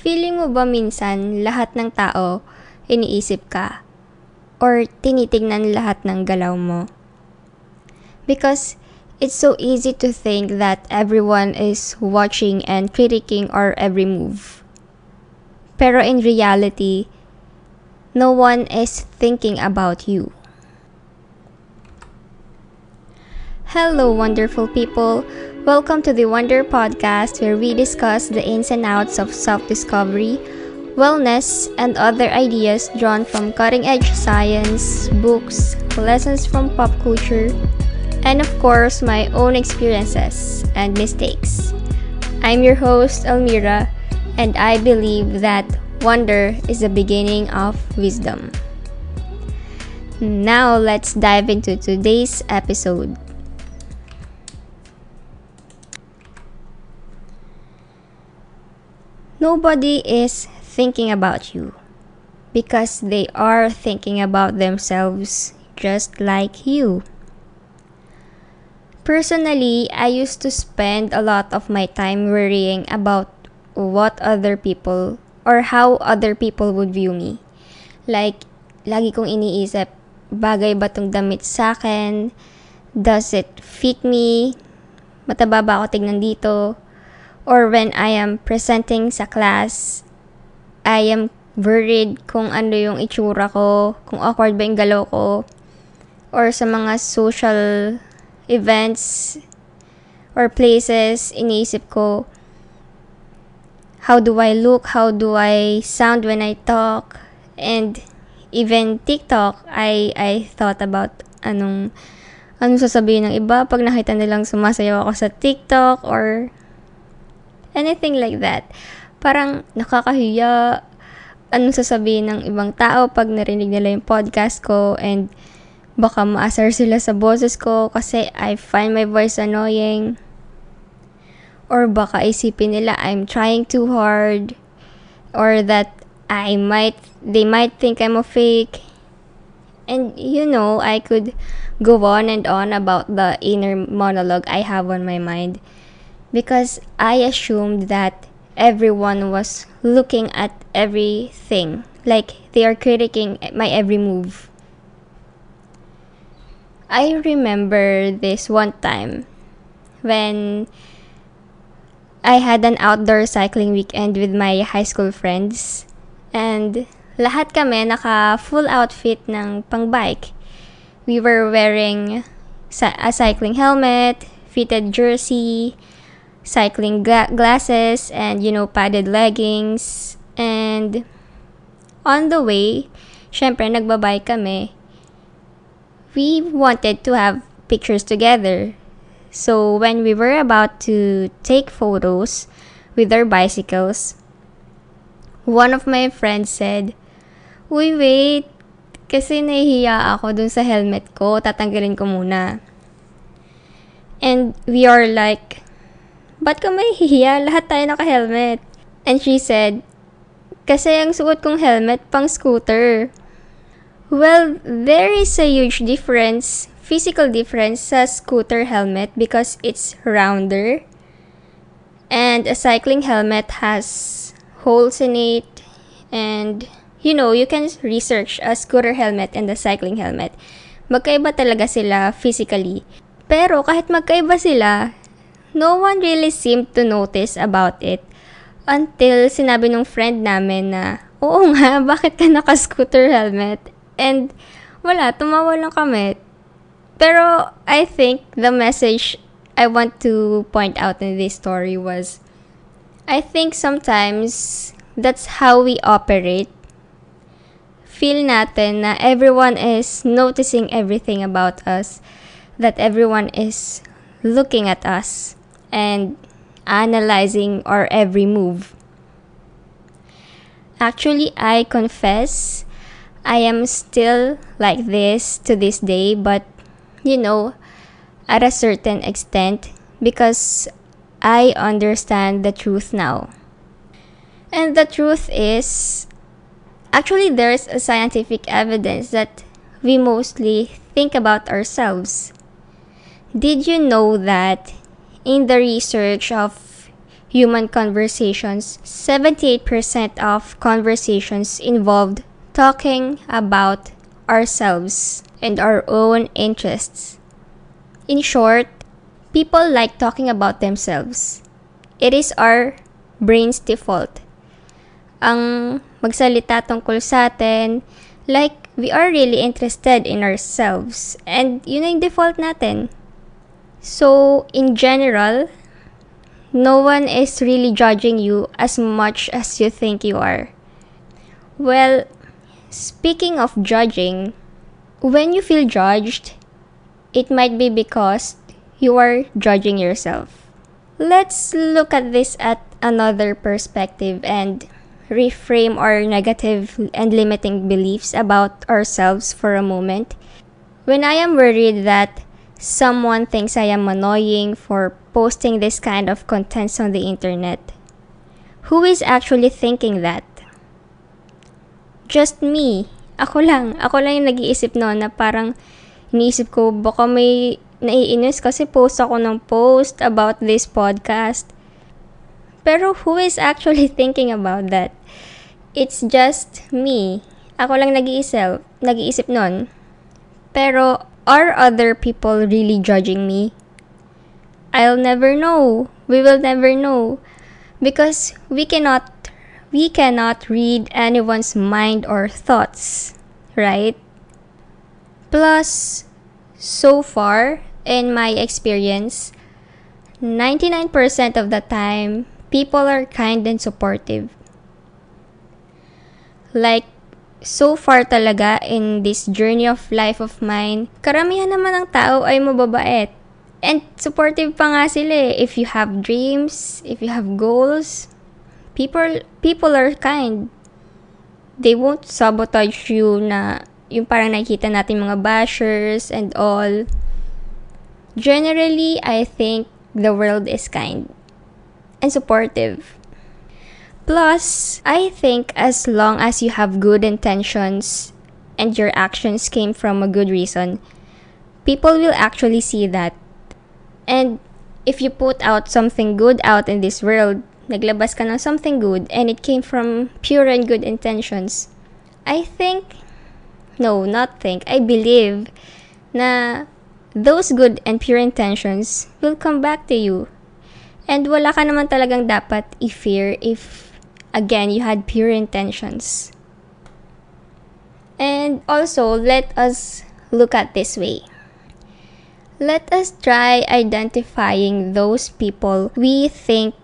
Feeling mo ba minsan lahat ng tao iniisip ka? Or tinitingnan lahat ng galaw mo? Because it's so easy to think that everyone is watching and critiquing our every move. Pero in reality, no one is thinking about you. Hello, wonderful people. Welcome to the Wonder Podcast, where we discuss the ins and outs of self discovery, wellness, and other ideas drawn from cutting edge science, books, lessons from pop culture, and of course, my own experiences and mistakes. I'm your host, Elmira, and I believe that wonder is the beginning of wisdom. Now, let's dive into today's episode. Nobody is thinking about you because they are thinking about themselves just like you. Personally, I used to spend a lot of my time worrying about what other people or how other people would view me. Like, lagi kong iniisip, bagay ba tong damit sa akin? Does it fit me? Mataba ba ako tignan dito? Or when I am presenting sa class, I am worried kung ano yung itsura ko, kung awkward ba yung galaw ko, or sa mga social events or places, iniisip ko, how do I look, how do I sound when I talk, and even TikTok, I, I thought about anong, anong sasabihin ng iba. Pag nakita nilang sumasayaw ako sa TikTok or Anything like that. Parang nakakahiya. Anong sasabihin ng ibang tao pag narinig nila yung podcast ko and baka maasar sila sa boses ko kasi I find my voice annoying. Or baka isipin nila I'm trying too hard. Or that I might, they might think I'm a fake. And you know, I could go on and on about the inner monologue I have on my mind because I assumed that everyone was looking at everything, like they are critiquing my every move. I remember this one time when I had an outdoor cycling weekend with my high school friends and lahat kami naka full outfit ng pang-bike. We were wearing a cycling helmet, fitted jersey, cycling gla- glasses and you know padded leggings and on the way syempre nagbabay kami we wanted to have pictures together so when we were about to take photos with our bicycles one of my friends said Uy, wait. Kasi nahihiya ako dun sa helmet ko. Tatanggalin ko muna. And we are like, ba't ka mahihiya? Lahat tayo naka-helmet. And she said, kasi ang suot kong helmet pang scooter. Well, there is a huge difference, physical difference sa scooter helmet because it's rounder. And a cycling helmet has holes in it. And, you know, you can research a scooter helmet and a cycling helmet. Magkaiba talaga sila physically. Pero kahit magkaiba sila, no one really seemed to notice about it until sinabi ng friend namin na, oo nga, bakit ka naka-scooter helmet? And wala, tumawa lang kami. Pero I think the message I want to point out in this story was, I think sometimes that's how we operate. Feel natin na everyone is noticing everything about us, that everyone is looking at us and analyzing our every move. Actually, I confess I am still like this to this day, but you know, at a certain extent, because I understand the truth now. And the truth is, actually, there's a scientific evidence that we mostly think about ourselves. Did you know that in the research of human conversations, 78% of conversations involved talking about ourselves and our own interests. In short, people like talking about themselves. It is our brain's default. Ang magsalita tungkol sa atin, like we are really interested in ourselves. And yun yung default natin. So, in general, no one is really judging you as much as you think you are. Well, speaking of judging, when you feel judged, it might be because you are judging yourself. Let's look at this at another perspective and reframe our negative and limiting beliefs about ourselves for a moment. When I am worried that someone thinks I am annoying for posting this kind of contents on the internet, who is actually thinking that? Just me. Ako lang. Ako lang yung nag-iisip noon na parang iniisip ko baka may naiinis kasi post ako ng post about this podcast. Pero who is actually thinking about that? It's just me. Ako lang nag-iisip, nag-iisip nun. Pero are other people really judging me? I'll never know. We will never know. Because we cannot we cannot read anyone's mind or thoughts, right? Plus, so far, in my experience, 99% of the time, people are kind and supportive. Like, so far talaga in this journey of life of mine, karamihan naman ng tao ay mababait. And supportive pa nga sila eh. If you have dreams, if you have goals, people people are kind. They won't sabotage you na yung parang nakikita natin mga bashers and all. Generally, I think the world is kind and supportive. Plus, I think as long as you have good intentions and your actions came from a good reason, people will actually see that. And if you put out something good out in this world, naglabas ka ng something good and it came from pure and good intentions, I think, no, not think, I believe na those good and pure intentions will come back to you. And wala ka naman talagang dapat i-fear if, again, you had pure intentions. And also, let us look at this way. Let us try identifying those people we think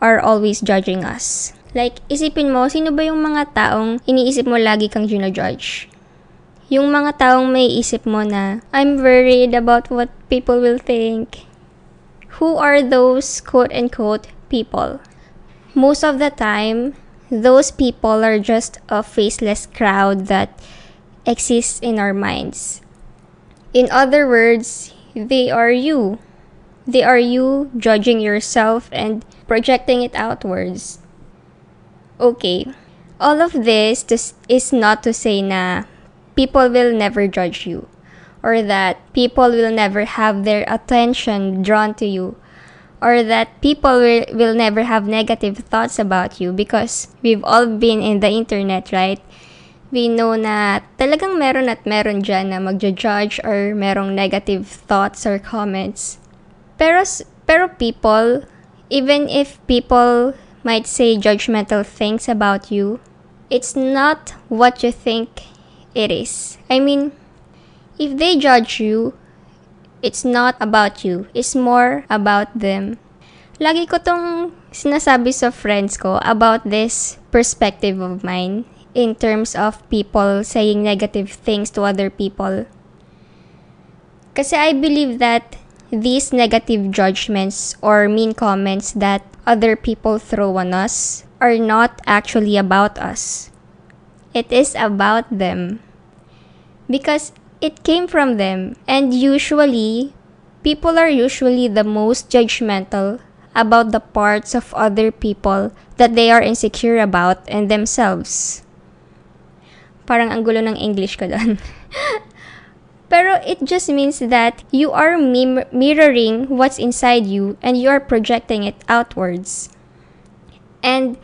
are always judging us. Like, isipin mo, sino ba yung mga taong iniisip mo lagi kang judge? Yung mga taong may isip mo na, I'm worried about what people will think. Who are those quote-unquote people? Most of the time, those people are just a faceless crowd that exists in our minds. In other words, they are you. They are you judging yourself and projecting it outwards. Okay, all of this is not to say na people will never judge you or that people will never have their attention drawn to you or that people will, will never have negative thoughts about you because we've all been in the internet, right? We know na talagang meron at meron dyan na magja-judge or merong negative thoughts or comments. Pero, pero people, even if people might say judgmental things about you, it's not what you think it is. I mean, if they judge you, it's not about you. It's more about them. Lagi ko tong sinasabi sa friends ko about this perspective of mine in terms of people saying negative things to other people. Kasi I believe that these negative judgments or mean comments that other people throw on us are not actually about us. It is about them. Because it came from them, and usually, people are usually the most judgmental about the parts of other people that they are insecure about and themselves. Parang ang gulo ng English ko doon. Pero it just means that you are mirroring what's inside you and you are projecting it outwards. And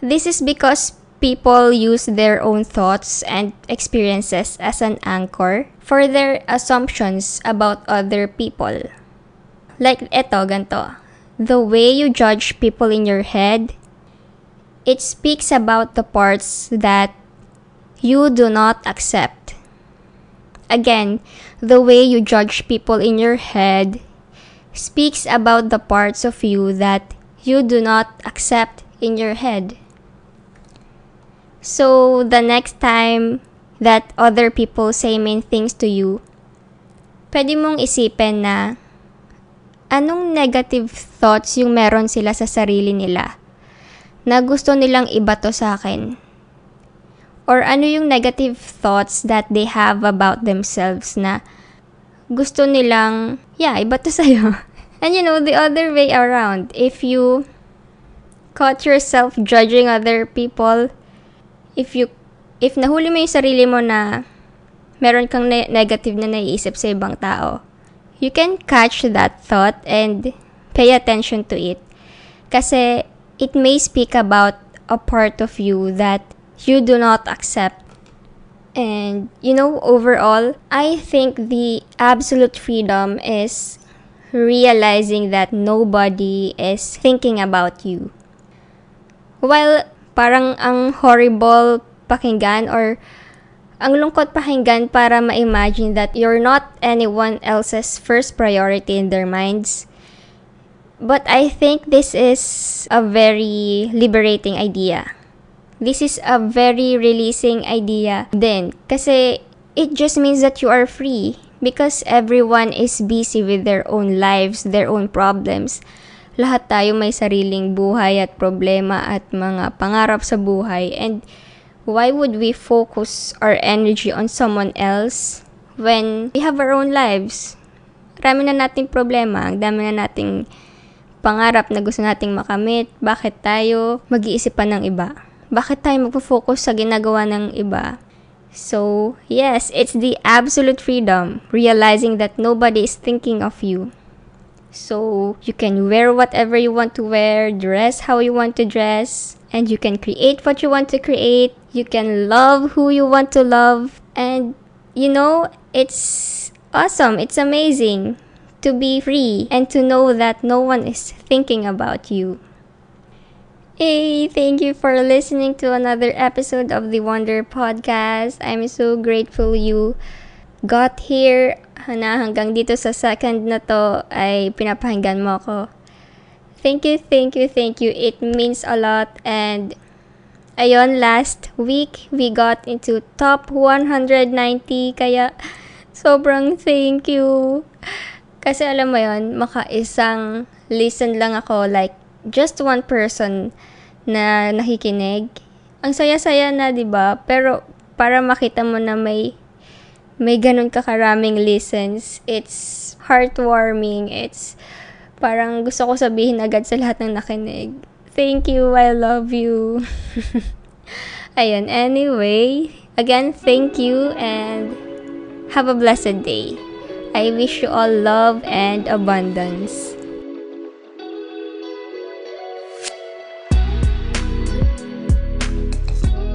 this is because people use their own thoughts and experiences as an anchor for their assumptions about other people. Like eto, ganto. The way you judge people in your head, it speaks about the parts that you do not accept. Again, the way you judge people in your head speaks about the parts of you that you do not accept in your head. So, the next time that other people say mean things to you, pwede mong isipin na anong negative thoughts yung meron sila sa sarili nila na gusto nilang ibato sa akin. Or ano yung negative thoughts that they have about themselves na gusto nilang, yeah, ibato sa'yo. And you know, the other way around, if you caught yourself judging other people, if you if nahuli mo yung sarili mo na meron kang ne- negative na naiisip sa ibang tao, you can catch that thought and pay attention to it. Kasi it may speak about a part of you that you do not accept. And, you know, overall, I think the absolute freedom is realizing that nobody is thinking about you. While parang ang horrible pakinggan or ang lungkot pakinggan para ma-imagine that you're not anyone else's first priority in their minds. But I think this is a very liberating idea. This is a very releasing idea then. Kasi it just means that you are free because everyone is busy with their own lives, their own problems lahat tayo may sariling buhay at problema at mga pangarap sa buhay. And why would we focus our energy on someone else when we have our own lives? Marami na nating problema, ang dami na nating pangarap na gusto nating makamit. Bakit tayo mag-iisip pa ng iba? Bakit tayo magpo-focus sa ginagawa ng iba? So, yes, it's the absolute freedom, realizing that nobody is thinking of you. So you can wear whatever you want to wear, dress how you want to dress, and you can create what you want to create. You can love who you want to love. And you know, it's awesome. It's amazing to be free and to know that no one is thinking about you. Hey, thank you for listening to another episode of the Wonder Podcast. I'm so grateful you got here na hanggang dito sa second na to ay pinapahinggan mo ako. Thank you, thank you, thank you. It means a lot and ayun, last week we got into top 190 kaya sobrang thank you. Kasi alam mo yon maka-isang listen lang ako like just one person na nakikinig. Ang saya-saya na, 'di ba? Pero para makita mo na may may ganun ka karaming listens. It's heartwarming. It's parang gusto ko sabihin agad sa lahat ng nakinig. Thank you. I love you. Ayun. Anyway, again, thank you and have a blessed day. I wish you all love and abundance.